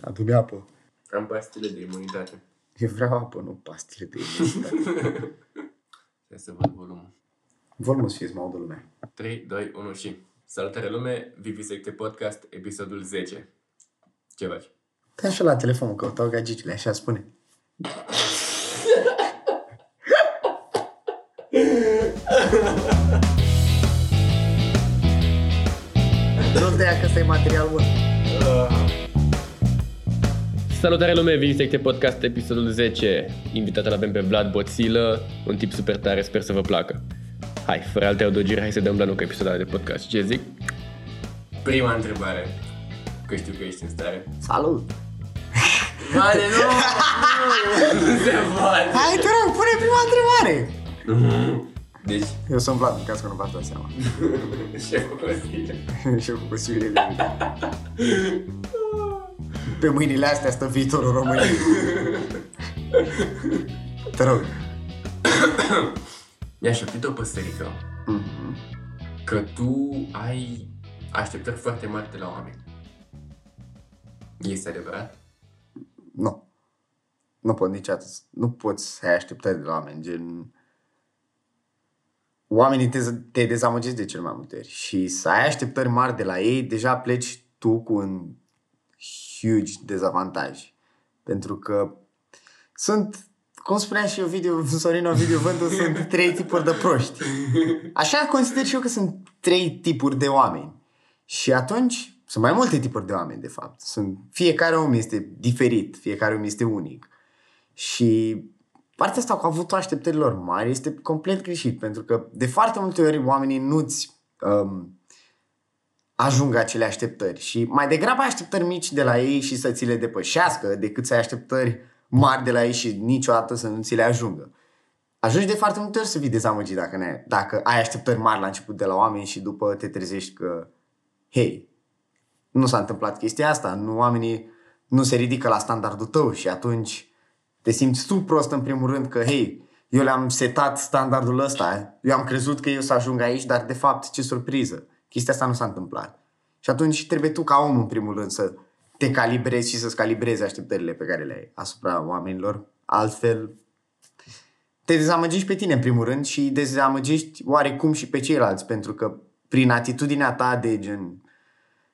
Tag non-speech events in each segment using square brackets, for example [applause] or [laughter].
Adu-mi apă. Am pastile de imunitate. Eu vreau apă, nu pastile de imunitate. Hai [laughs] să văd volumul. Volumul să fie, mă audă lumea. 3, 2, 1 și... Salutare lume, Vivisecte Podcast, episodul 10. Ce faci? Te așa la telefonul, căutau gagicile, așa spune. Nu te ia că ăsta e material bun. Salutare lume, Vivisecte Podcast, episodul 10. Invitatul avem pe Vlad Boțilă, un tip super tare, sper să vă placă. Hai, fără alte adăugiri, hai să dăm la nucă episodul de podcast. Ce zic? Prima întrebare, că știu că ești în stare. Salut! Vale, nu! [laughs] Nu se poate! Hai, te rog, pune prima întrebare! Deci, Eu sunt Vlad, în caz că nu v-ați dat seama. șeful [laughs] Consiliu. Și eu cu Consiliul de [laughs] Pe mâinile astea stă viitorul României. Te rog. Mi-aș șoptit o păsărică Mhm. că tu ai așteptări foarte mari de la oameni. Este adevărat? Nu. Nu pot niciodată. să- Nu poți să ai așteptări de la oameni, gen... Oamenii te, te dezamăgesc de cel mai multe ori și să ai așteptări mari de la ei, deja pleci tu cu un huge dezavantaj. Pentru că sunt, cum spunea și Ovidiu, Sorin Ovidiu Vându, [laughs] sunt trei tipuri de proști. Așa consider și eu că sunt trei tipuri de oameni. Și atunci, sunt mai multe tipuri de oameni, de fapt. Sunt, fiecare om este diferit, fiecare om este unic. Și partea asta cu avutul așteptărilor mari este complet greșit, pentru că de foarte multe ori oamenii nu-ți um, ajung acele așteptări și mai degrabă ai așteptări mici de la ei și să ți le depășească decât să ai așteptări mari de la ei și niciodată să nu ți le ajungă. Ajungi de foarte multe ori să fii dezamăgit dacă, ne, dacă ai așteptări mari la început de la oameni și după te trezești că, hei, nu s-a întâmplat chestia asta, nu, oamenii nu se ridică la standardul tău și atunci te simți tu prost în primul rând că, hei, eu le-am setat standardul ăsta, eu am crezut că eu să ajung aici, dar de fapt, ce surpriză, chestia asta nu s-a întâmplat. Și atunci trebuie tu ca om în primul rând să te calibrezi și să-ți calibrezi așteptările pe care le ai asupra oamenilor. Altfel, te dezamăgești pe tine în primul rând și dezamăgești oarecum și pe ceilalți, pentru că prin atitudinea ta de gen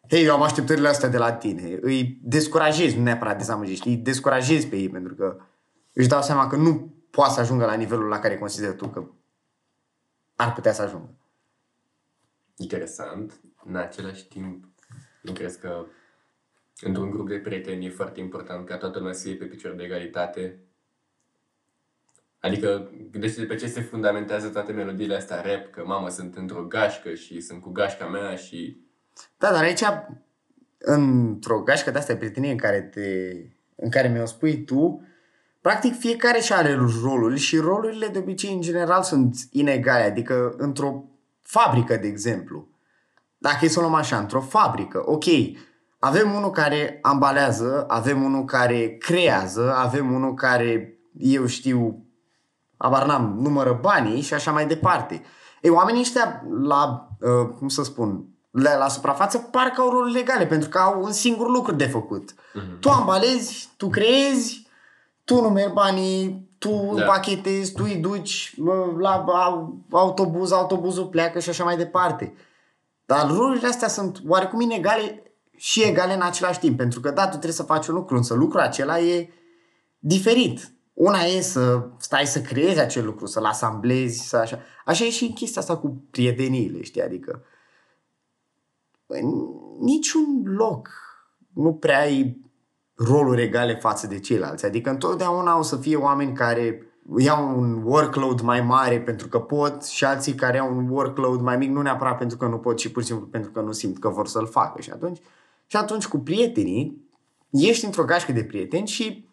hei, eu am așteptările astea de la tine, îi descurajezi, nu neapărat dezamăgești, îi descurajezi pe ei pentru că își dau seama că nu poate să ajungă la nivelul la care consideră tu că ar putea să ajungă. Interesant. În același timp, nu crezi că într-un grup de prieteni e foarte important ca toată lumea să fie pe picior de egalitate? Adică, gândește pe ce se fundamentează toate melodiile astea rap, că mamă, sunt într-o gașcă și sunt cu gașca mea și... Da, dar aici, într-o gașcă de asta de prietenie în care, te, în care mi-o spui tu, practic fiecare și are rolul și rolurile de obicei în general sunt inegale. Adică într-o fabrică, de exemplu, dacă e să o luăm așa, într-o fabrică, ok, avem unul care ambalează, avem unul care creează, avem unul care, eu știu, abar n-am, numără banii și așa mai departe. Ei, oamenii ăștia la, uh, cum să spun, la, la suprafață parcă au roluri legale pentru că au un singur lucru de făcut. Mhm. Tu ambalezi, tu creezi, tu numeri banii, tu Da. împachetezi, tu îi duci mă, la au- autobuz, autobuzul pleacă și așa mai departe. Dar rolurile astea sunt oarecum inegale și egale în același timp, pentru că da, tu trebuie să faci un lucru, însă lucrul acela e diferit. Una e să stai să creezi acel lucru, să-l asamblezi, să așa. Așa e și în chestia asta cu prieteniile, știi? Adică în niciun loc nu prea ai roluri egale față de ceilalți. Adică întotdeauna o să fie oameni care iau un workload mai mare pentru că pot și alții care au un workload mai mic nu neapărat pentru că nu pot, ci pur și simplu pentru că nu simt că vor să-l facă. Și atunci, și atunci cu prietenii, ești într-o gașcă de prieteni și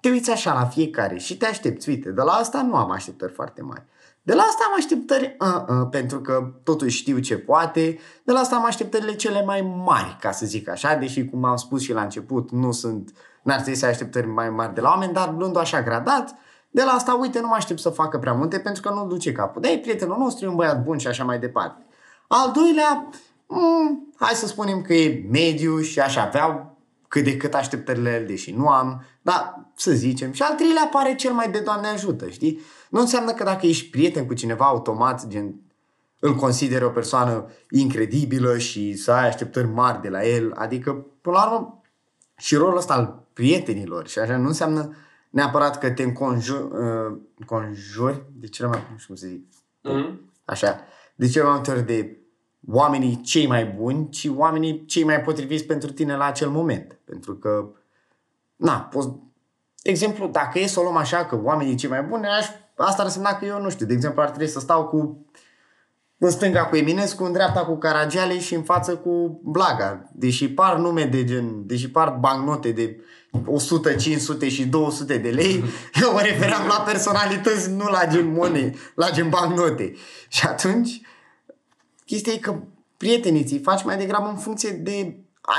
te uiți așa la fiecare și te aștepți. Uite, de la asta nu am așteptări foarte mari. De la asta am așteptări uh-uh, pentru că totuși știu ce poate. De la asta am așteptările cele mai mari, ca să zic așa, deși cum am spus și la început, nu sunt, n-ar trebui să ai așteptări mai mari de la oameni, dar luând-o așa gradat, de la asta, uite, nu mă aștept să facă prea multe pentru că nu duce capul. De prietenul nostru, e un băiat bun și așa mai departe. Al doilea, mm, hai să spunem că e mediu și aș avea cât de cât așteptările deși nu am, dar să zicem. Și al treilea pare cel mai de Doamne ajută, știi? Nu înseamnă că dacă ești prieten cu cineva automat, gen, îl consideri o persoană incredibilă și să ai așteptări mari de la el. Adică, până la urmă, și rolul ăsta al prietenilor și așa nu înseamnă neapărat că te înconjuri, uh, înconjuri de cele mai, nu știu cum să zic, Mm-hmm. așa, de cele mai multe ori de oamenii cei mai buni, ci oamenii cei mai potriviți pentru tine la acel moment. Pentru că, na, poți, de exemplu, dacă e să o luăm așa, că oamenii cei mai buni, aș, asta ar însemna că eu, nu știu, de exemplu, ar trebui să stau cu în stânga cu Eminescu, în dreapta cu Caragiale și în față cu Blaga. Deși par nume de gen, deși par bancnote de 100, 500 și 200 de lei, [laughs] eu mă refeream la personalități, nu la gen monede, la gen bancnote. Și atunci, chestia e că prietenii ți faci mai degrabă în funcție de,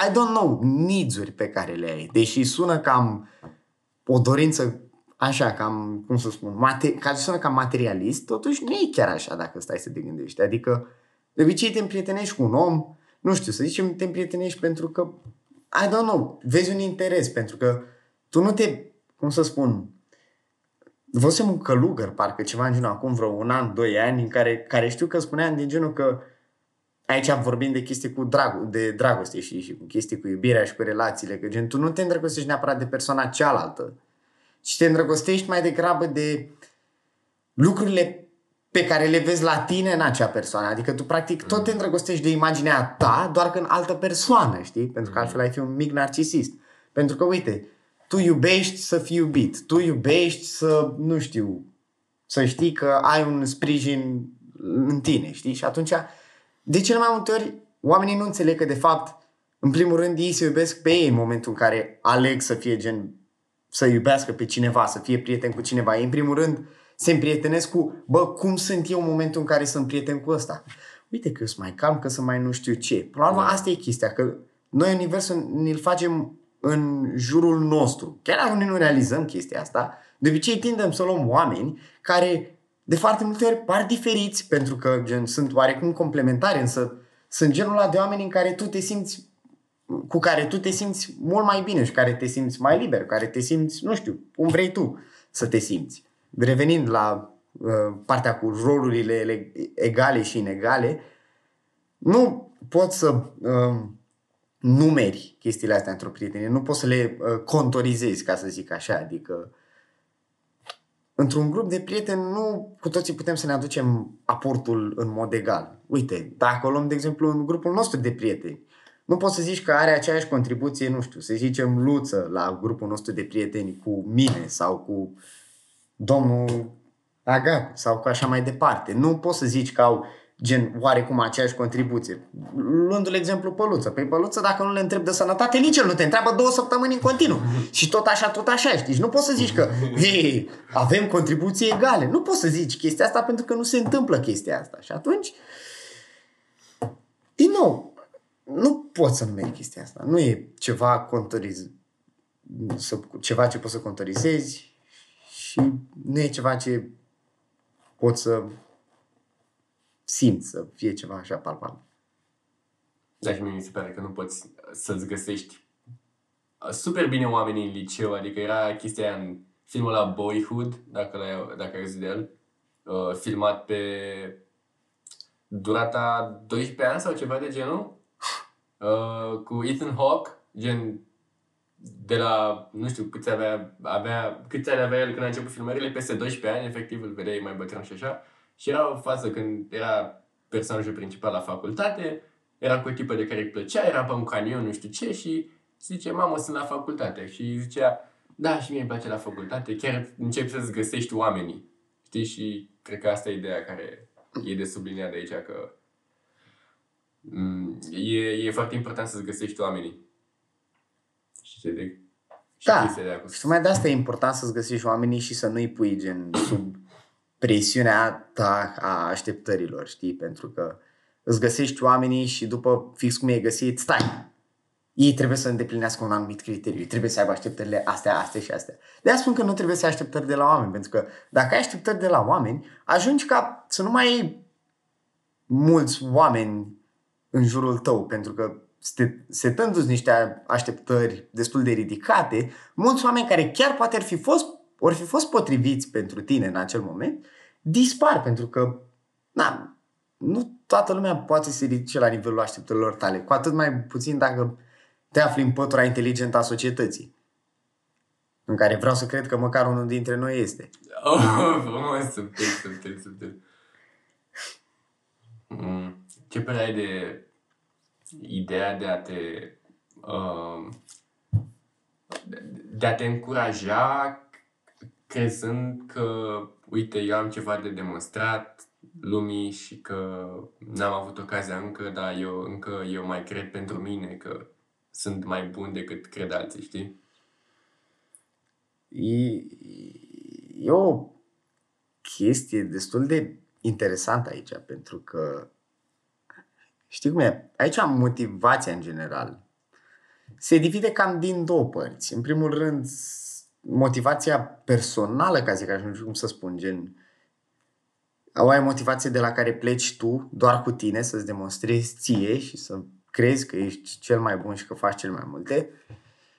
I don't know, needs pe care le ai. Deși sună cam o dorință așa, cam, cum să spun, mate- ca sună cam materialist, totuși nu e chiar așa dacă stai să te gândești. Adică, de obicei te împrietenești cu un om, nu știu, să zicem, te împrietenești pentru că, I don't know, vezi un interes, pentru că tu nu te, cum să spun, văzusem un călugăr, parcă ceva în genul, acum vreo un an, doi ani, în care, care știu că spuneam din genul că aici vorbim de chestii cu drag, de dragoste și, și cu chestii cu iubirea și cu relațiile, că gen, tu nu te îndrăgostești neapărat de persoana cealaltă, ci te îndrăgostești mai degrabă de lucrurile pe care le vezi la tine în acea persoană. Adică tu practic tot te îndrăgostești de imaginea ta, doar că în altă persoană, știi? Pentru că altfel ai fi un mic narcisist. Pentru că, uite, tu iubești să fii iubit, tu iubești să, nu știu, să știi că ai un sprijin în tine, știi? Și atunci, de cele mai multe ori, oamenii nu înțeleg că, de fapt, în primul rând, ei se iubesc pe ei în momentul în care aleg să fie gen, să iubească pe cineva, să fie prieten cu cineva. Ei, în primul rând, se împrietenesc cu, bă, cum sunt eu în momentul în care sunt prieten cu ăsta? Uite că eu sunt mai calm, că sunt mai nu știu ce. Până la urmă, asta e chestia, că noi universul ne-l facem în jurul nostru. Chiar dacă noi nu realizăm chestia asta, de obicei tindem să luăm oameni care de foarte multe ori par diferiți pentru că gen, sunt oarecum complementari, însă sunt genul ăla de oameni în care tu te simți cu care tu te simți mult mai bine și care te simți mai liber, care te simți, nu știu, cum vrei tu să te simți. Revenind la uh, partea cu rolurile egale și inegale, nu poți să uh, numeri chestiile astea într-o prietenie, nu poți să le uh, contorizezi, ca să zic așa, adică într-un grup de prieteni nu cu toții putem să ne aducem aportul în mod egal. Uite, dacă o luăm, de exemplu, în grupul nostru de prieteni, nu poți să zici că are aceeași contribuție, nu știu, să zicem Luță la grupul nostru de prieteni cu mine sau cu domnul Agat sau cu așa mai departe. Nu poți să zici că au gen oarecum aceeași contribuție. Luându-l exemplu Păluță. Păi Păluță, dacă nu le întreb de sănătate, nici el nu te întreabă două săptămâni în continuu. Și tot așa, tot așa, știi? Și nu poți să zici că hei, avem contribuții egale. Nu poți să zici chestia asta pentru că nu se întâmplă chestia asta. Și atunci, din nou, nu poți să numeri chestia asta. Nu e ceva contoriz... ceva ce poți să contorizezi și nu e ceva ce poți să simți să fie ceva așa palpabil. Da, și mie mi se pare că nu poți să-ți găsești super bine oamenii în liceu, adică era chestia aia în filmul la Boyhood, dacă, l-ai, dacă ai de el, uh, filmat pe durata 12 ani sau ceva de genul, uh, cu Ethan Hawke, gen de la, nu știu, câți avea, avea, câți ani avea el când a început filmările, peste 12 ani, efectiv, îl vedeai mai bătrân și așa. Și era o fază când era personajul principal la facultate, era cu o tipă de care îi plăcea, era pe un canion, nu știu ce, și zice, mamă, sunt la facultate. Și zicea, da, și mie îmi place la facultate, chiar începi să-ți găsești oamenii. Știi? Și cred că asta e ideea care e de subliniat de aici, că mm, e, e foarte important să-ți găsești oamenii. Și ce de... Da, și mai de asta e important să-ți găsești oamenii și să nu-i pui gen sub presiunea ta a așteptărilor, știi? Pentru că îți găsești oamenii și după fix cum ai găsit, stai, ei trebuie să îndeplinească un anumit criteriu, trebuie să aibă așteptările astea, astea și astea. De asta spun că nu trebuie să ai așteptări de la oameni, pentru că dacă ai așteptări de la oameni, ajungi ca să nu mai ai mulți oameni în jurul tău, pentru că setându-ți niște așteptări destul de ridicate, mulți oameni care chiar poate ar fi fost, or fi fost potriviți pentru tine în acel moment, dispar pentru că na, nu toată lumea poate să se ridice la nivelul așteptărilor tale, cu atât mai puțin dacă te afli în pătura inteligentă a societății. În care vreau să cred că măcar unul dintre noi este. Oh, frumos, subtil, subtil, subtil. Mm. Ce părere ai de ideea de a te uh, de a te încuraja crezând că uite, eu am ceva de demonstrat lumii și că n-am avut ocazia încă, dar eu încă eu mai cred pentru mine că sunt mai bun decât cred alții, știi? E, e o chestie destul de interesantă aici, pentru că știi cum e? Aici am motivația în general. Se divide cam din două părți. În primul rând, motivația personală, ca zic așa, nu știu cum să spun, gen au ai motivație de la care pleci tu, doar cu tine, să-ți demonstrezi ție și să crezi că ești cel mai bun și că faci cel mai multe.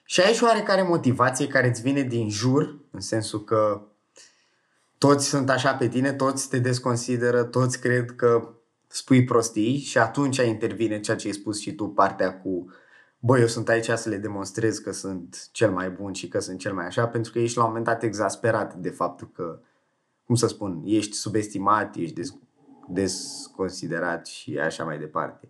Și ai și oarecare motivație care îți vine din jur, în sensul că toți sunt așa pe tine, toți te desconsideră, toți cred că spui prostii și atunci intervine ceea ce ai spus și tu, partea cu bă, eu sunt aici să le demonstrez că sunt cel mai bun și că sunt cel mai așa, pentru că ești la un moment dat exasperat de faptul că, cum să spun, ești subestimat, ești des- desconsiderat și așa mai departe.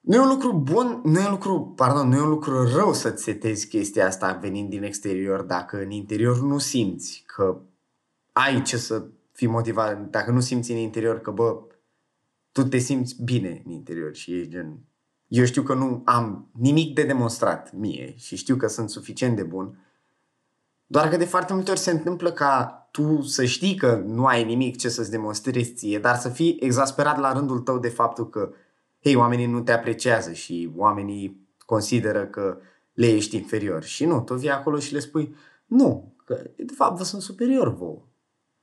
Nu e un lucru bun, nu e un lucru, pardon, nu e un lucru rău să-ți setezi chestia asta venind din exterior dacă în interior nu simți că ai ce să fii motivat, dacă nu simți în interior că, bă, tu te simți bine în interior și ești gen, eu știu că nu am nimic de demonstrat mie și știu că sunt suficient de bun, doar că de foarte multe ori se întâmplă ca tu să știi că nu ai nimic ce să-ți demonstrezi ție, dar să fii exasperat la rândul tău de faptul că hei, oamenii nu te apreciază și oamenii consideră că le ești inferior. Și nu, tu vii acolo și le spui, nu, că de fapt vă sunt superior vouă.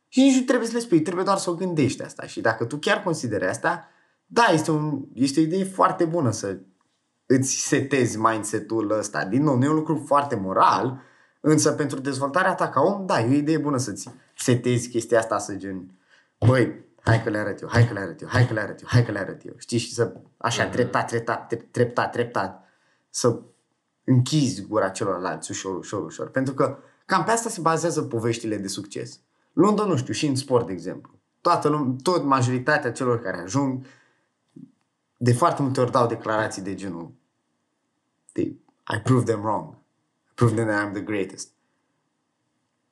Și nici nu trebuie să le spui, trebuie doar să o gândești asta. Și dacă tu chiar consideri asta, da, este, un, este o idee foarte bună să îți setezi mindset-ul ăsta. Din nou, nu e un lucru foarte moral, însă pentru dezvoltarea ta ca om, da, e o idee bună să-ți setezi chestia asta să gen, băi, hai că le arăt eu, hai că le arăt eu, hai că le arăt eu, hai că le arăt eu. Știi? Și să, așa, treptat, treptat, treptat, treptat, să închizi gura celorlalți ușor, ușor, ușor. Pentru că cam pe asta se bazează poveștile de succes. Londra, nu știu, și în sport, de exemplu. Toată lume, tot majoritatea celor care ajung, de foarte multe ori dau declarații de genul they, I prove them wrong. I prove them that I'm the greatest.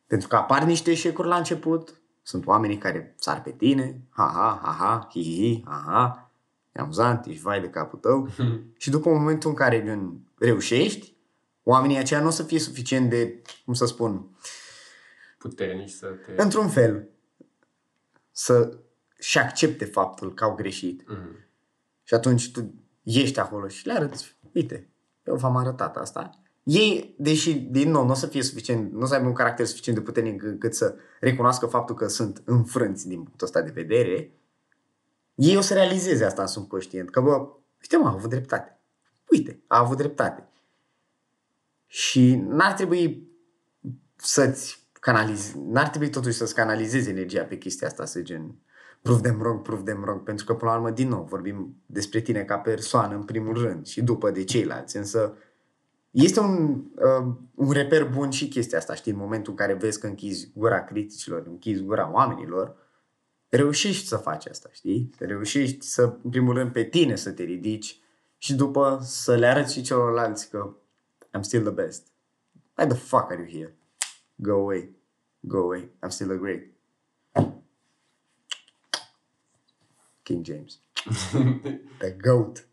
Pentru că apar niște eșecuri la început, sunt oamenii care sar pe tine, ha, ha, ha, ha, hi, hi, hi, ha, ha, e amuzant, ești vai de capul tău. [laughs] și după momentul în care gen, reușești, oamenii aceia nu o să fie suficient de, cum să spun, puternici să te... Într-un fel, să și accepte faptul că au greșit. Mm-hmm. Și atunci tu ești acolo și le arăți, uite, eu v-am arătat asta. Ei, deși, din nou, nu o să fie suficient, nu o să aibă un caracter suficient de puternic încât să recunoască faptul că sunt înfrânți din punctul ăsta de vedere, ei o să realizeze asta, sunt conștient, că, bă, uite, mă, a avut dreptate. Uite, a avut dreptate. Și n-ar trebui să-ți canalizezi, n-ar trebui totuși să-ți canalizezi energia pe chestia asta, să gen, prove them wrong, prove them wrong, pentru că, până la urmă, din nou, vorbim despre tine ca persoană, în primul rând, și după de ceilalți, însă este un, uh, un reper bun și chestia asta, știi, în momentul în care vezi că închizi gura criticilor, închizi gura oamenilor, reușești să faci asta, știi? Să reușești să, în primul rând, pe tine să te ridici și după să le arăți și celorlalți că I'm still the best. Why the fuck are you here? Go away. Go away. I'm still a great. King James. [laughs] the GOAT.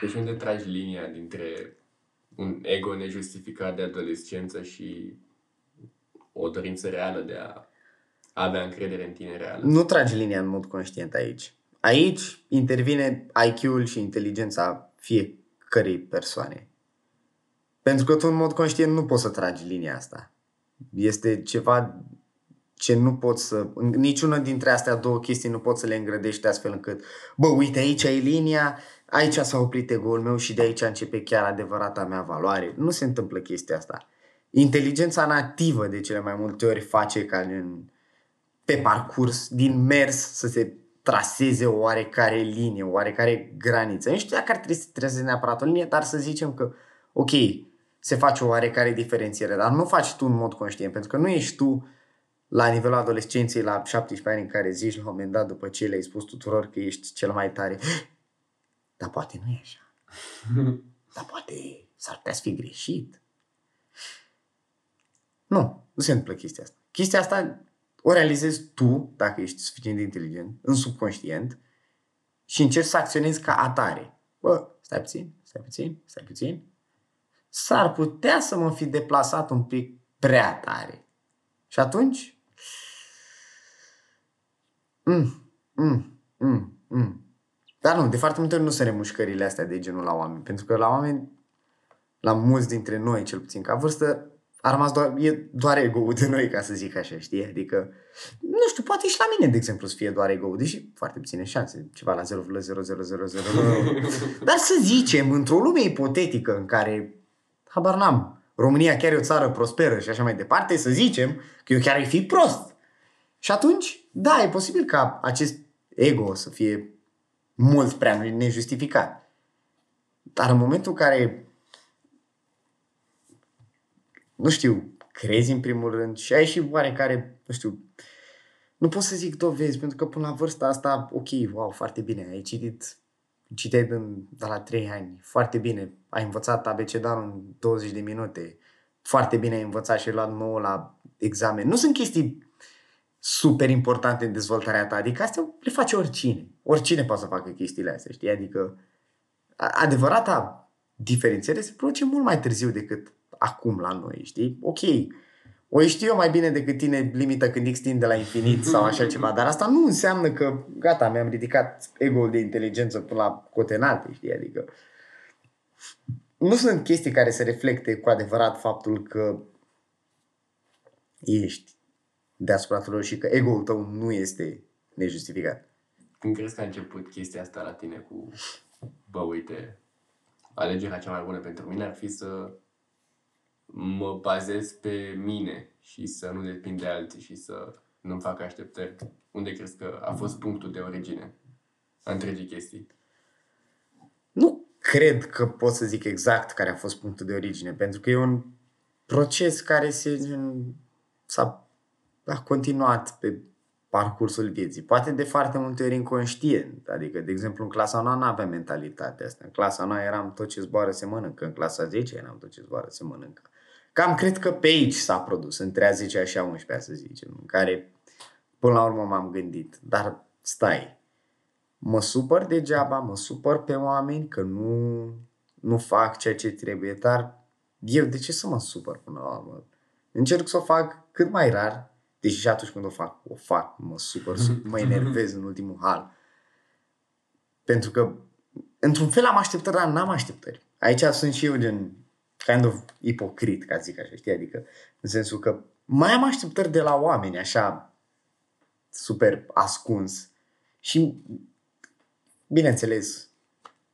Deci unde tragi linia dintre un ego nejustificat de adolescență și o dorință reală de a avea încredere în tine reală? Nu tragi linia în mod conștient aici. Aici intervine IQ-ul și inteligența fiecărei persoane. Pentru că tu în mod conștient nu poți să tragi linia asta. Este ceva ce nu poți să, niciuna dintre astea două chestii nu poți să le îngrădești astfel încât, bă, uite, aici e linia, aici s-a oprit ego meu și de aici începe chiar adevărata mea valoare. Nu se întâmplă chestia asta. Inteligența nativă de cele mai multe ori face ca în, pe parcurs, din mers, să se traseze o oarecare linie, o oarecare graniță. Nu știu dacă ar trebui să traseze neapărat o linie, dar să zicem că, ok, se face o oarecare diferențiere, dar nu faci tu în mod conștient, pentru că nu ești tu la nivelul adolescenței la 17 ani în care zici la un moment dat după ce le-ai spus tuturor că ești cel mai tare, [gasps] dar poate nu e așa. [laughs] dar poate s-ar putea să fi greșit. Nu, nu se întâmplă chestia asta. Chestia asta o realizezi tu, dacă ești suficient de inteligent, în subconștient, și încerci să acționezi ca atare. Bă, stai puțin, stai puțin, stai puțin. S-ar putea să mă fi deplasat un pic prea tare. Și atunci... Mm, mm, mm, mm. Dar nu, de foarte multe ori nu sunt remușcările astea de genul la oameni. Pentru că la oameni, la mulți dintre noi, cel puțin ca vârstă, a rămas doar, e doar ego de noi, ca să zic așa, știi? Adică, nu știu, poate și la mine, de exemplu, să fie doar ego deși foarte puține șanse, ceva la 0,0000. [laughs] Dar să zicem, într-o lume ipotetică în care, habar n-am, România chiar e o țară prosperă și așa mai departe, să zicem că eu chiar ai fi prost. Și atunci, da, e posibil ca acest ego să fie mult prea nejustificat. Dar în momentul în care nu știu, crezi în primul rând și ai și oarecare, nu știu, nu pot să zic dovezi, pentru că până la vârsta asta, ok, wow, foarte bine, ai citit, citeai din, de la 3 ani, foarte bine, ai învățat abecedarul în 20 de minute, foarte bine ai învățat și ai luat nou la examen. Nu sunt chestii super importante în dezvoltarea ta, adică astea le face oricine. Oricine poate să facă chestiile astea, știi? Adică adevărata diferențiere se produce mult mai târziu decât acum la noi, știi? Ok, o știu eu mai bine decât tine limita când X de la infinit sau așa ceva, dar asta nu înseamnă că gata, mi-am ridicat ego de inteligență până la cote înalte, știi? Adică nu sunt chestii care să reflecte cu adevărat faptul că ești deasupra tuturor și că ego-ul tău nu este nejustificat. Când crezi că a început chestia asta la tine cu, bă, uite, alegerea cea mai bună pentru mine ar fi să mă bazez pe mine și să nu depind de alții și să nu-mi fac așteptări. Unde crezi că a fost punctul de origine a întregii chestii? Nu cred că pot să zic exact care a fost punctul de origine, pentru că e un proces care se, s-a a continuat pe parcursul vieții. Poate de foarte multe ori inconștient. Adică, de exemplu, în clasa 9 nu aveam mentalitatea asta. În clasa 9 eram tot ce zboară se mănâncă. În clasa 10 eram tot ce zboară se mănâncă. Cam cred că pe aici s-a produs, între a 10 și a 11 să zicem, în care până la urmă m-am gândit, dar stai, mă supăr degeaba, mă supăr pe oameni că nu, nu fac ceea ce trebuie, dar eu de ce să mă supăr până la urmă? Încerc să o fac cât mai rar, deși și atunci când o fac, o fac, mă supăr, mă enervez în ultimul hal. Pentru că, într-un fel am așteptări, dar n-am așteptări. Aici sunt și eu gen, kind of ipocrit, ca zic așa, știi? Adică, în sensul că mai am așteptări de la oameni, așa, super ascuns. Și, bineînțeles,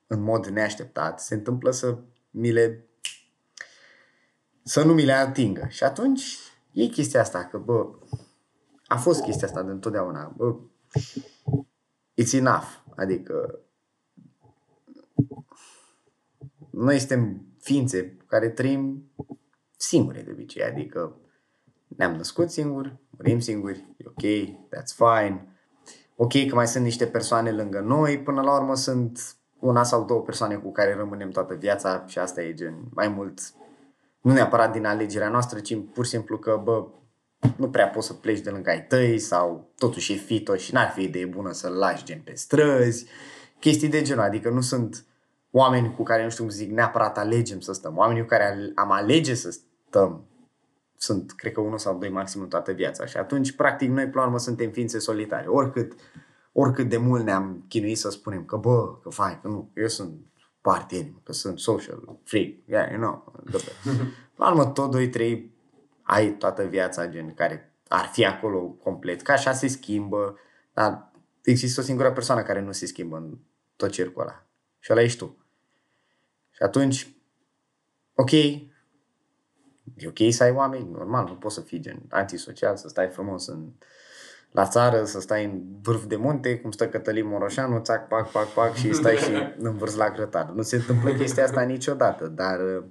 în mod neașteptat, se întâmplă să mi le să nu mi le atingă. Și atunci e chestia asta, că, bă, a fost chestia asta de întotdeauna, bă, it's enough. Adică, noi suntem ființe care trăim singure de obicei, adică ne-am născut singuri, murim singuri, e ok, that's fine. Ok că mai sunt niște persoane lângă noi, până la urmă sunt una sau două persoane cu care rămânem toată viața și asta e gen mai mult, nu neapărat din alegerea noastră, ci pur și simplu că, bă, nu prea poți să pleci de lângă ai tăi sau totuși e fito și n-ar fi idee bună să-l lași gen pe străzi, chestii de genul, adică nu sunt oameni cu care, nu știu cum zic, neapărat alegem să stăm. Oamenii cu care am alege să stăm sunt, cred că, unul sau doi maxim în toată viața. Și atunci, practic, noi, pe urmă, suntem ființe solitare. Oricât, oricât de mult ne-am chinuit să spunem că, bă, că fai, că nu, eu sunt party că sunt social freak, yeah, you know. [laughs] La urmă, tot doi, trei, ai toată viața, gen, care ar fi acolo complet, că așa se schimbă, dar există o singură persoană care nu se schimbă în tot cercul ăla. Și ăla ești tu. Și atunci, ok, e ok să ai oameni, normal, nu poți să fii gen antisocial, să stai frumos în, la țară, să stai în vârf de munte, cum stă Cătălin Moroșanu, țac, pac, pac, pac și stai și învârți la grătar. Nu se întâmplă chestia asta niciodată, dar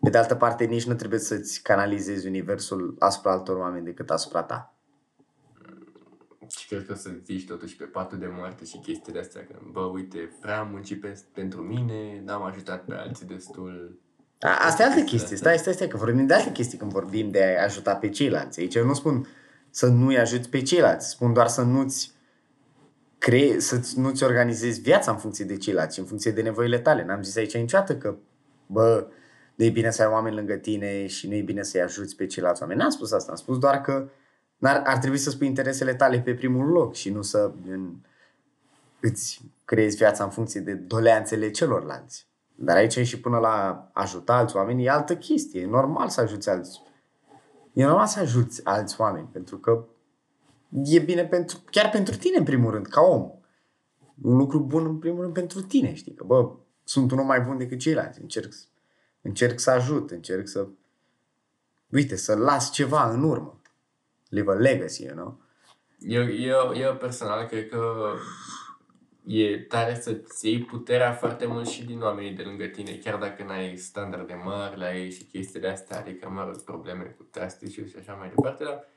pe de altă parte nici nu trebuie să-ți canalizezi universul asupra altor oameni decât asupra ta. Și cred că să zici totuși pe patul de moarte și chestiile astea, că bă, uite, prea am muncit pe, pentru mine, n-am ajutat pe alții destul. A, asta e altă chestie, stai, stai, stai, că vorbim de alte chestii când vorbim de a ajuta pe ceilalți. Aici eu nu spun să nu-i ajuți pe ceilalți, spun doar să nu-ți cree, să nu-ți organizezi viața în funcție de ceilalți, în funcție de nevoile tale. N-am zis aici niciodată că, bă, nu e bine să ai oameni lângă tine și nu e bine să-i ajuți pe ceilalți oameni. N-am spus asta, am spus doar că ar ar trebui să spui interesele tale pe primul loc și nu să în, îți creezi viața în funcție de doleanțele celorlalți. Dar aici e și până la ajuta alți oameni e altă chestie. E normal să ajuți alți. E normal să ajuți alți oameni pentru că e bine pentru, chiar pentru tine în primul rând, ca om. Un lucru bun în primul rând pentru tine, știi? Că, bă, sunt unul mai bun decât ceilalți. Încerc, încerc să ajut, încerc să, uite, să las ceva în urmă leave a legacy, you know? Eu, eu, eu personal cred că e tare să-ți iei puterea foarte mult și din oamenii de lângă tine, chiar dacă n-ai standarde mari la ei și chestiile astea, adică, mă rog, probleme cu trust și așa mai departe, dar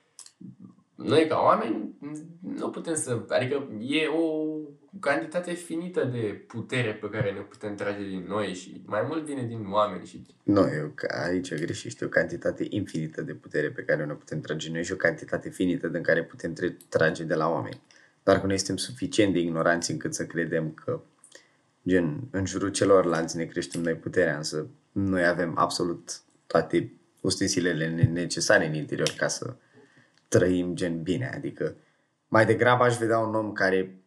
noi ca oameni nu putem să, adică e o cantitate finită de putere pe care ne putem trage din noi și mai mult vine din oameni. Și... Nu, eu, aici greșești, o cantitate infinită de putere pe care ne putem trage noi și o cantitate finită din care putem trage de la oameni. Doar că noi suntem suficient de ignoranți încât să credem că gen, în jurul celorlalți ne creștem noi puterea, însă noi avem absolut toate ustensilele necesare în interior ca să trăim gen bine. Adică mai degrabă aș vedea un om care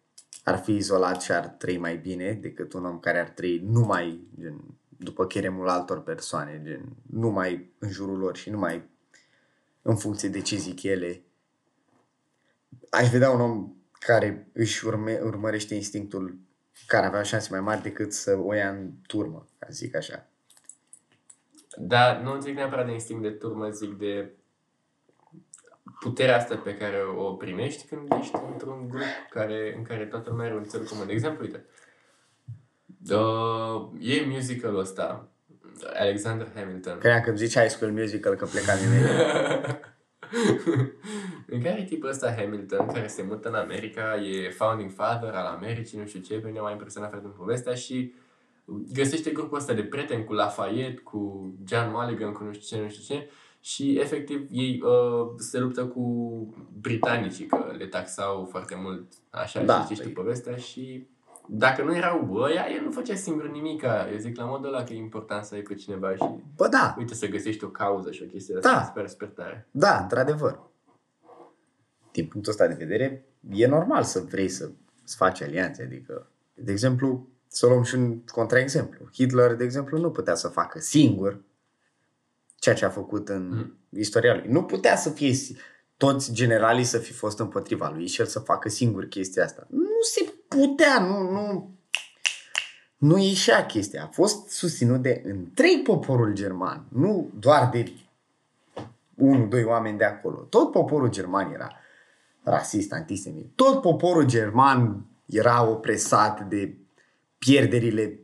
ar fi izolat și ar trăi mai bine decât un om care ar trăi numai gen, după cheremul altor persoane, gen, numai în jurul lor și numai în funcție de ce zic ele. Aș vedea un om care își urme, urmărește instinctul care avea șanse mai mari decât să o ia în turmă, ca zic așa. Da, nu zic neapărat de instinct de turmă, zic de puterea asta pe care o primești când ești într-un grup care, în care toată lumea are un țel comun. De exemplu, uite, uh, e musicalul ăsta, Alexander Hamilton. Credeam că zici High School Musical, că pleca nimeni. [laughs] în care e tipul ăsta Hamilton, care se mută în America, e founding father al Americii, nu știu ce, pe mine m-a impresionat foarte mult povestea și găsește grupul ăsta de prieteni cu Lafayette, cu John Mulligan, cu nu știu ce, nu știu ce, și efectiv ei uh, se luptă cu britanicii, că le taxau foarte mult, așa, da, și știi păi... povestea și dacă nu erau ăia, el nu făcea singur nimic. Eu zic la modul ăla că e important să ai pe cineva și Bă, da. uite să găsești o cauză și o chestie da. asta, sper, sper tare. Da, într-adevăr. Din punctul ăsta de vedere, e normal să vrei să, să faci alianțe. Adică, de exemplu, să luăm și un contraexemplu. Hitler, de exemplu, nu putea să facă singur ceea ce a făcut în mm. istoria lui. Nu putea să fie toți generalii să fi fost împotriva lui și el să facă singur chestia asta. Nu se putea, nu, nu, nu ieșea chestia. A fost susținut de întreg poporul german, nu doar de unul, doi oameni de acolo. Tot poporul german era rasist, antisemit. Tot poporul german era opresat de pierderile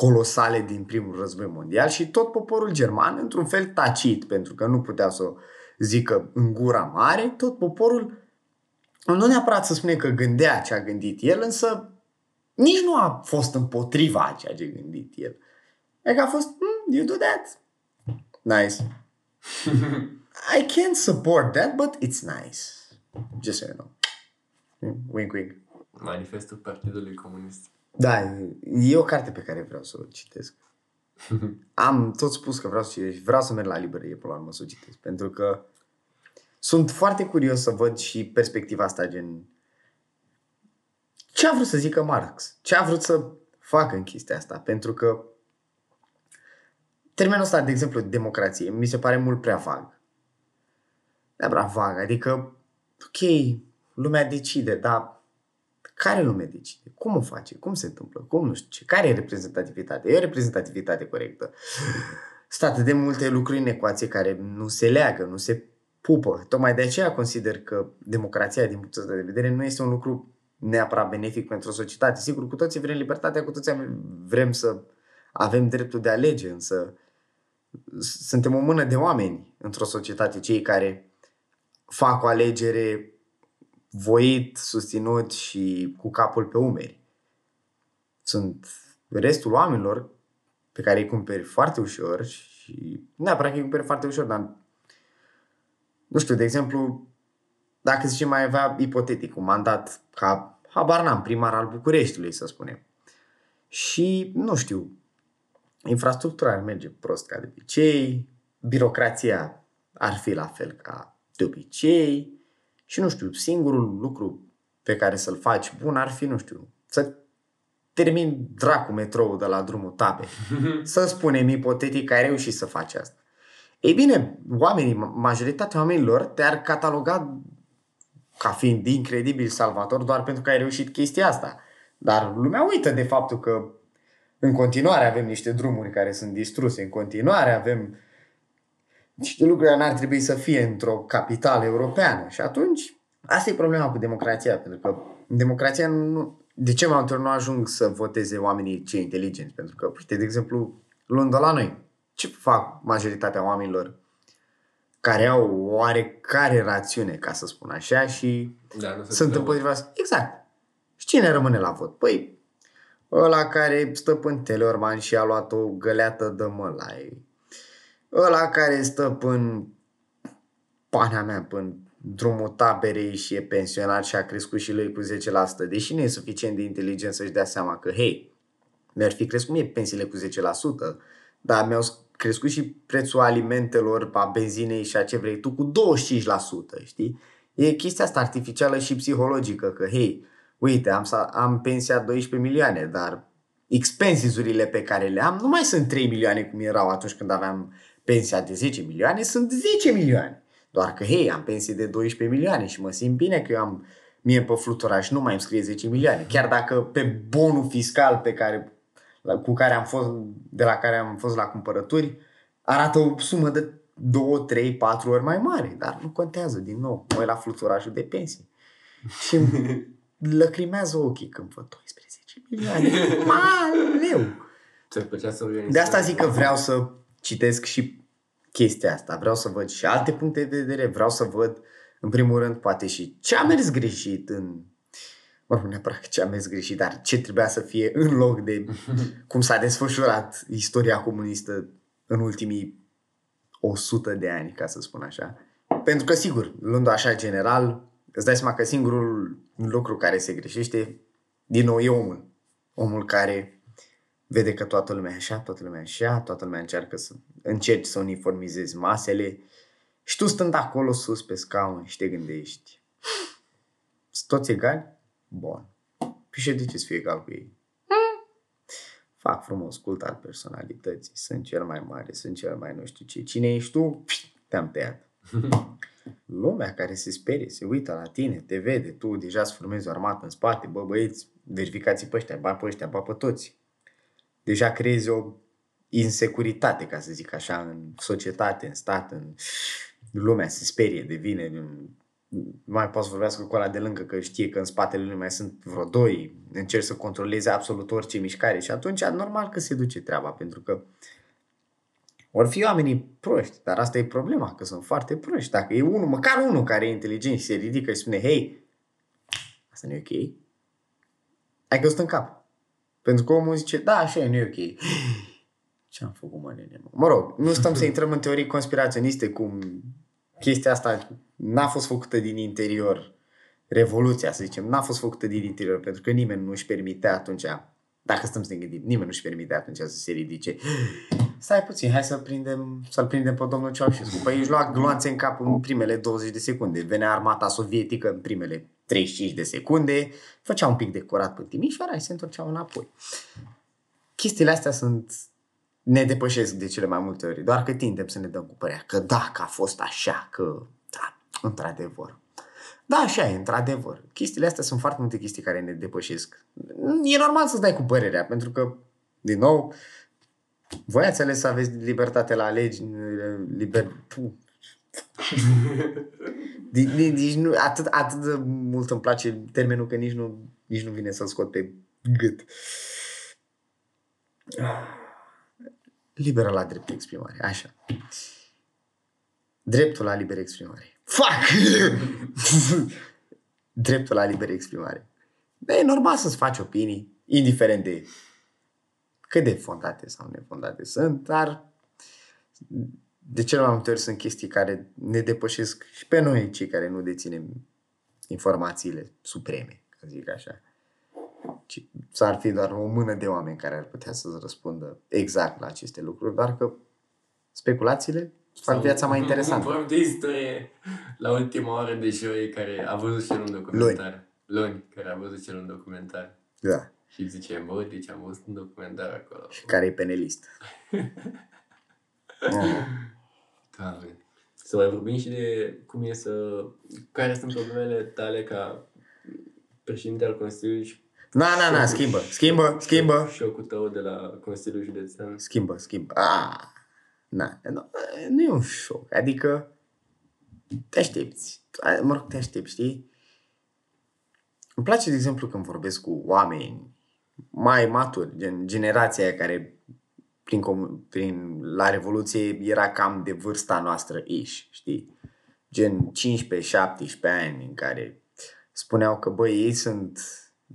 colosale din primul război mondial și tot poporul german, într-un fel tacit, pentru că nu putea să o zică în gura mare, tot poporul nu neapărat să spune că gândea ce a gândit el, însă nici nu a fost împotriva a ceea ce a gândit el. Adică a fost, mm, you do that. Nice. [laughs] I can't support that, but it's nice. Just so you know. Wink, wink. Manifestul Partidului Comunist. Da, e o carte pe care vreau să o citesc. [laughs] Am tot spus că vreau să citesc vreau să merg la librărie până la urmă să o citesc. Pentru că sunt foarte curios să văd și perspectiva asta gen... Ce a vrut să zică Marx? Ce a vrut să facă în chestia asta? Pentru că termenul ăsta, de exemplu, democrație, mi se pare mult prea vag. neapărat vag. Adică, ok, lumea decide, dar care lume decide? Cum o face? Cum se întâmplă? Cum nu știu ce? Care e reprezentativitatea? E o reprezentativitate corectă. Sunt atât de multe lucruri în ecuație care nu se leagă, nu se pupă. Tocmai de aceea consider că democrația, din punctul ăsta de vedere, nu este un lucru neapărat benefic pentru o societate. Sigur, cu toții vrem libertatea, cu toții vrem să avem dreptul de a alege, însă suntem o mână de oameni într-o societate, cei care fac o alegere voit, susținut și cu capul pe umeri. Sunt restul oamenilor pe care îi cumperi foarte ușor și neapărat că îi cumperi foarte ușor, dar nu știu, de exemplu, dacă zicem mai avea ipotetic un mandat ca, habar n-am, primar al Bucureștiului, să spunem. Și, nu știu, infrastructura ar merge prost ca de obicei, birocrația ar fi la fel ca de obicei și, nu știu, singurul lucru pe care să-l faci bun ar fi, nu știu, să termin dracu metrou de la drumul tabe. [laughs] să spunem ipotetic că ai reușit să faci asta. Ei bine, oamenii, majoritatea oamenilor te-ar cataloga ca fiind incredibil salvator doar pentru că ai reușit chestia asta. Dar lumea uită de faptul că în continuare avem niște drumuri care sunt distruse, în continuare avem niște lucruri care n-ar trebui să fie într-o capitală europeană. Și atunci, asta e problema cu democrația, pentru că democrația nu... De ce mai multe nu ajung să voteze oamenii cei inteligenți? Pentru că, uite, de exemplu, luând la noi, ce fac majoritatea oamenilor care au o oarecare rațiune, ca să spun așa, și Da, nu se sunt putea împotriva... Exact. Și cine rămâne la vot? Păi, ăla care stă în Teleorman și a luat o găleată de mălai. Ăla care stă în pana mea, până drumul taberei și e pensionar și a crescut și lui cu 10%, deși nu e suficient de inteligent să-și dea seama că, hei, mi-ar fi crescut mie pensiile cu 10%, dar mi-au crescut și prețul alimentelor, a benzinei și a ce vrei tu cu 25%, știi? E chestia asta artificială și psihologică, că, hei, uite, am, sa- am pensia 12 milioane, dar expenses-urile pe care le am nu mai sunt 3 milioane cum erau atunci când aveam pensia de 10 milioane, sunt 10 milioane. Doar că, hei, am pensie de 12 milioane și mă simt bine că eu am mie pe fluturaș nu mai îmi scrie 10 milioane. Chiar dacă pe bonul fiscal pe care, la- cu care am fost, de la care am fost la cumpărături, arată o sumă de 2, 3, 4 ori mai mare. Dar nu contează, din nou, mă uit la fluturașul de pensie. Și îmi [laughs] lăcrimează ochii când văd 12 milioane. Maleu! Ți-ar plăcea să organizezi? De asta zic că vreau să citesc și chestia asta. Vreau să văd și alte puncte de vedere. Vreau să văd, în primul rând, poate și ce a mers greșit în... Mă rog, neapărat ce a mers greșit, dar ce trebuia să fie în loc de [laughs] cum s-a desfășurat istoria comunistă în ultimii 100 de ani, ca să spun așa. Pentru că, sigur, luând așa general, îți dai seama că singurul lucru care se greșește, din nou, e omul. Omul care vede că toată lumea e așa, toată lumea e așa, toată lumea încearcă să încerci să uniformizezi masele și tu stând acolo sus pe scaun și te gândești sunt toți egali? Bun. Păi și de ce să fie egal cu ei? Fac frumos cult al personalității, sunt cel mai mare, sunt cel mai nu știu ce. Cine ești tu? Pșt, Te-am tăiat. [laughs] Lumea care se sperie, se uită la tine, te vede, tu deja îți formezi o armată în spate, bă băieți, verificați pe ăștia, ba pe ăștia, ba pe toți. Deja creezi o insecuritate, ca să zic așa, în societate, în stat, în lumea se sperie, devine, nu mai poți să vorbească cu ăla de lângă că știe că în spatele lui mai sunt vreo doi, încerci să controleze absolut orice mișcare și atunci normal că se duce treaba, pentru că ori fi oamenii proști, dar asta e problema, că sunt foarte proști. Dacă e unul, măcar unul care e inteligent și se ridică și spune, hei, asta nu e ok, ai căzut în cap. Pentru că omul zice, da, așa e, nu e ok. [gasps] Ce am făcut, mă, nene, mă? Mă rog, nu stăm să [laughs] intrăm în teorii conspiraționiste cum chestia asta n-a fost făcută din interior. Revoluția, să zicem, n-a fost făcută din interior, pentru că nimeni nu își permitea atunci, dacă stăm să ne gândim, nimeni nu își permitea atunci să se ridice. Stai puțin, hai să-l prindem, să-l prindem pe domnul Ceaușescu. Păi își lua gloanțe în cap în primele 20 de secunde. Venea armata sovietică în primele 35 de secunde, făcea un pic de curat pe Timișoara și se întorceau înapoi. Chestiile astea sunt ne depășesc de cele mai multe ori, doar că tindem să ne dăm cu părerea că dacă a fost așa, că da, Într-adevăr. Da, așa e, într-adevăr. Chestiile astea sunt foarte multe chestii care ne depășesc. E normal să-ți dai cu părerea, pentru că, din nou, voi ați ales să aveți libertate la alegi, liber... Puh. Nici nu, atât, atât de mult îmi place termenul că nici nu, nici nu vine să-l scot pe gât. Liberă la drept exprimare, așa. Dreptul la liberă exprimare. Fuck! [laughs] Dreptul la liberă exprimare. E normal să-ți faci opinii, indiferent de cât de fondate sau nefondate sunt, dar de cel mai multe ori sunt chestii care ne depășesc și pe noi, cei care nu deținem informațiile supreme, ca zic așa. S-ar fi doar o mână de oameni care ar putea să răspundă exact la aceste lucruri, doar că speculațiile fac viața mai interesantă. Vorbim de istorie la ultima oră de joi care a văzut cel un documentar. Luni. Luni, care a văzut cel un documentar. Da. Și zice, bă, deci am văzut un documentar acolo. Și care e penelist. [laughs] oh. Doamne. Să mai vorbim și de cum e să... Care sunt problemele tale ca președinte al Consiliului și Na, na, na, schimbă, schimbă, schimbă. Șocul tău de la Consiliul Județean. Schimbă, schimbă. Ah, na, nu, nu e un șoc. Adică te aștepți. Mă rog, te aștepți, știi? Îmi place, de exemplu, când vorbesc cu oameni mai maturi, gen generația aia care prin, prin, la Revoluție era cam de vârsta noastră iși, știi? Gen 15-17 ani în care spuneau că, băi, ei sunt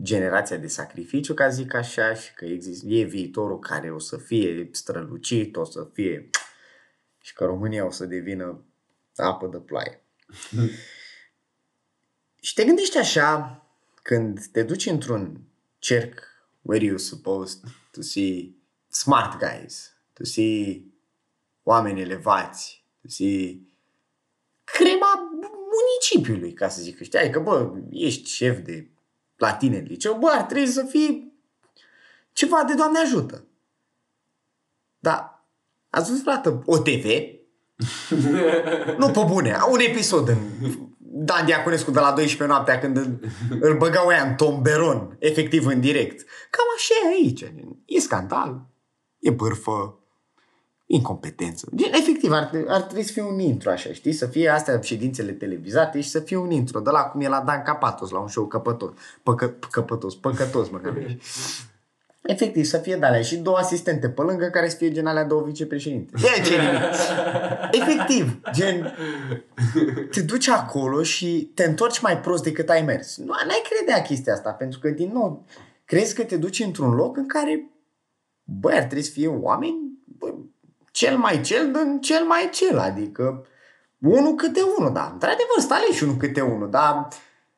generația de sacrificiu, ca zic așa, și că există, e viitorul care o să fie strălucit, o să fie și că România o să devină apă de ploaie. [laughs] și te gândești așa, când te duci într-un cerc where you supposed to see smart guys, to see oameni elevați, to see crema municipiului, ca să zic, știi, adică, bă, ești șef de la tine în liceu, bă, ar trebui să fii ceva de Doamne ajută. Da, ați văzut vreodată OTV? [laughs] nu, pe bune, un episod în Dan Diaconescu de la 12 noaptea când îl băgau ea în tomberon, efectiv în direct. Cam așa e aici. E scandal, e bârfă, incompetență. Efectiv, ar, ar trebui să fie un intro așa, știi? Să fie astea ședințele televizate și să fie un intro, de la cum e la Dan Capatos, la un show căpătos, păcă, căpătos, păcătos, mă [laughs] Efectiv, să fie de și două asistente pe lângă care să fie gen alea două vicepreședinte. E ce Efectiv, gen, te duci acolo și te întorci mai prost decât ai mers. Nu, n-ai credea chestia asta, pentru că, din nou, crezi că te duci într-un loc în care, băi, ar trebui să fie oameni, bă, cel mai cel din cel mai cel, adică unul câte unul, da, într-adevăr, stai și unul câte unul, dar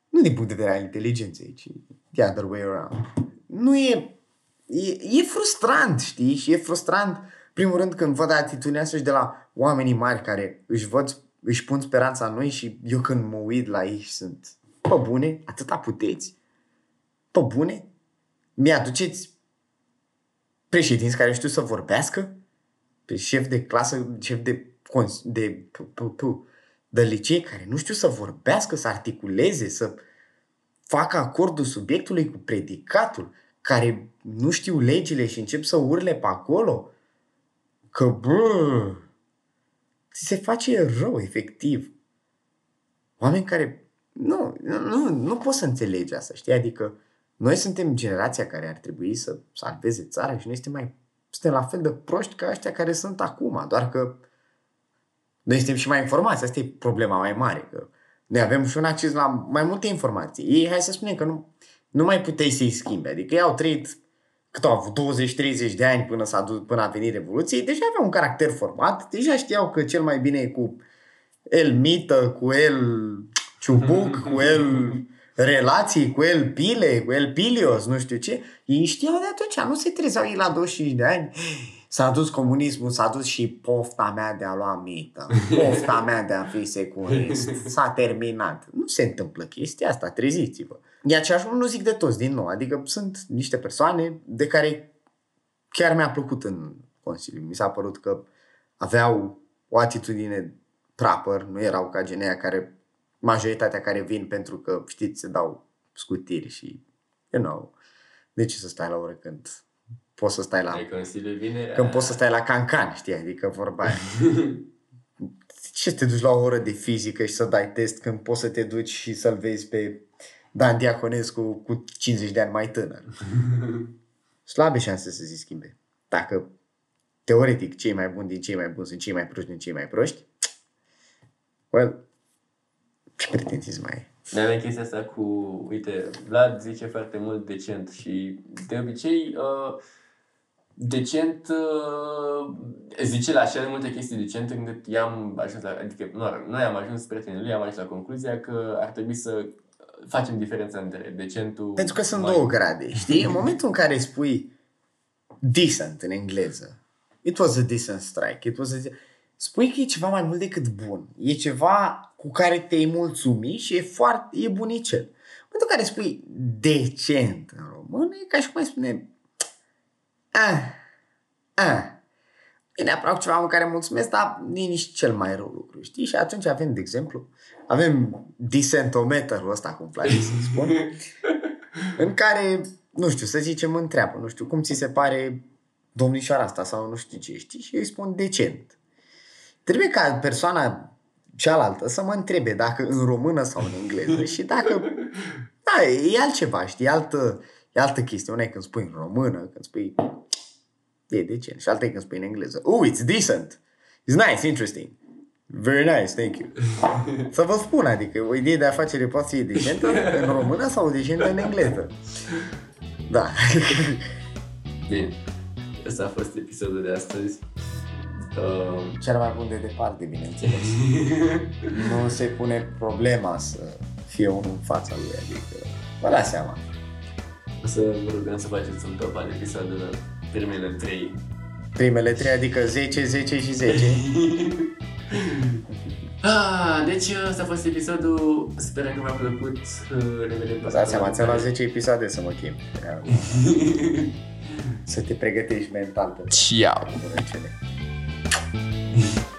nu din punct de vedere al inteligenței, ci the other way around. Nu e, e, e frustrant, știi, și e frustrant, primul rând, când văd atitudinea asta și de la oamenii mari care își văd, își pun speranța în noi și eu când mă uit la ei sunt, pe bune, atâta puteți, pe bune, mi-aduceți președinți care știu să vorbească, pe șef de clasă, șef de, de, de, de licei care nu știu să vorbească, să articuleze, să facă acordul subiectului cu predicatul, care nu știu legile și încep să urle pe acolo, că, bă, ți se face rău, efectiv. Oameni care, nu, nu, nu poți să înțelegi asta, știi? Adică noi suntem generația care ar trebui să salveze țara și noi suntem mai suntem la fel de proști ca ăștia care sunt acum, doar că noi suntem și mai informați. Asta e problema mai mare, că noi avem și un acces la mai multe informații. Ei, hai să spunem că nu, nu mai puteai să-i schimbi. Adică ei au trăit cât au avut 20-30 de ani până, s-a dus, până a venit Revoluție, deja aveau un caracter format, deja știau că cel mai bine e cu el mită, cu el ciubuc, cu el relații cu el Pile, cu el Pilios, nu știu ce. Ei știau de atunci, nu se trezeau ei la 25 de ani. S-a dus comunismul, s-a dus și pofta mea de a lua mită, pofta mea de a fi securist. S-a terminat. Nu se întâmplă chestia asta, treziți-vă. E aceeași nu zic de toți, din nou. Adică sunt niște persoane de care chiar mi-a plăcut în Consiliu. Mi s-a părut că aveau o atitudine proper, nu erau ca genea care majoritatea care vin pentru că, știți, se dau scutiri și, you know, de ce să stai la oră când poți să stai la... Ai consiliu vinerea. Când poți să stai la cancan, știi, adică vorba aia. [laughs] ce să te duci la o oră de fizică și să dai test când poți să te duci și să-l vezi pe Dan Diaconescu cu 50 de ani mai tânăr? [laughs] Slabe șanse să se schimbe. Dacă teoretic cei mai buni din cei mai buni sunt cei mai proști din cei mai proști, well, ce pretenții mai ai? Ne avem chestia asta cu, uite, Vlad zice foarte mult decent și de obicei uh, decent uh, zice la așa de multe chestii decent încât i-am ajuns la, adică nu, noi am ajuns prietenii lui, am ajuns la concluzia că ar trebui să facem diferența între decentul... Pentru că sunt mai... două grade, știi? În momentul în care spui decent în engleză, it was a decent strike, it was a... spui că e ceva mai mult decât bun, e ceva cu care te-ai mulțumi și e foarte, e bunicel. În momentul în care spui decent în română, e ca și cum ai spune ah, ah. E neapărat ceva în care mulțumesc, dar nu e nici cel mai rău lucru, știi? Și atunci avem, de exemplu, avem disentometerul ăsta, cum place să spun, în care, nu știu, să zicem, întreabă, nu știu, cum ți se pare domnișoara asta sau nu știu ce, știi? Și eu îi spun decent. Trebuie ca persoana cealaltă să mă întrebe dacă în română sau în engleză și dacă... [laughs] Da, e altceva, știi? E altă, e altă chestie. Una e când spui în română, când spui... E decent. Și alta e când spui în engleză. Oh, it's decent. It's nice, interesting. Very nice, thank you. [laughs] Să vă spun, adică o idee de afacere poate să fie decentă în română sau decentă în engleză. Da. Bine. Asta a fost episodul de astăzi. Uh... Cel mai bun de departe, bineînțeles. [laughs] nu se pune problema să fie unul în fața lui, adică vă dați seama. O să vă rugăm să faceți un top al episodelor primele trei. Primele trei, adică 10, 10 și 10. [laughs] Ah, deci ăsta a fost episodul, sper că v-a plăcut, ne vedem Dați seama, ți-am luat 10 episoade să mă chem. [laughs] să te pregătești mental. Ciao! Mm-hmm. [laughs]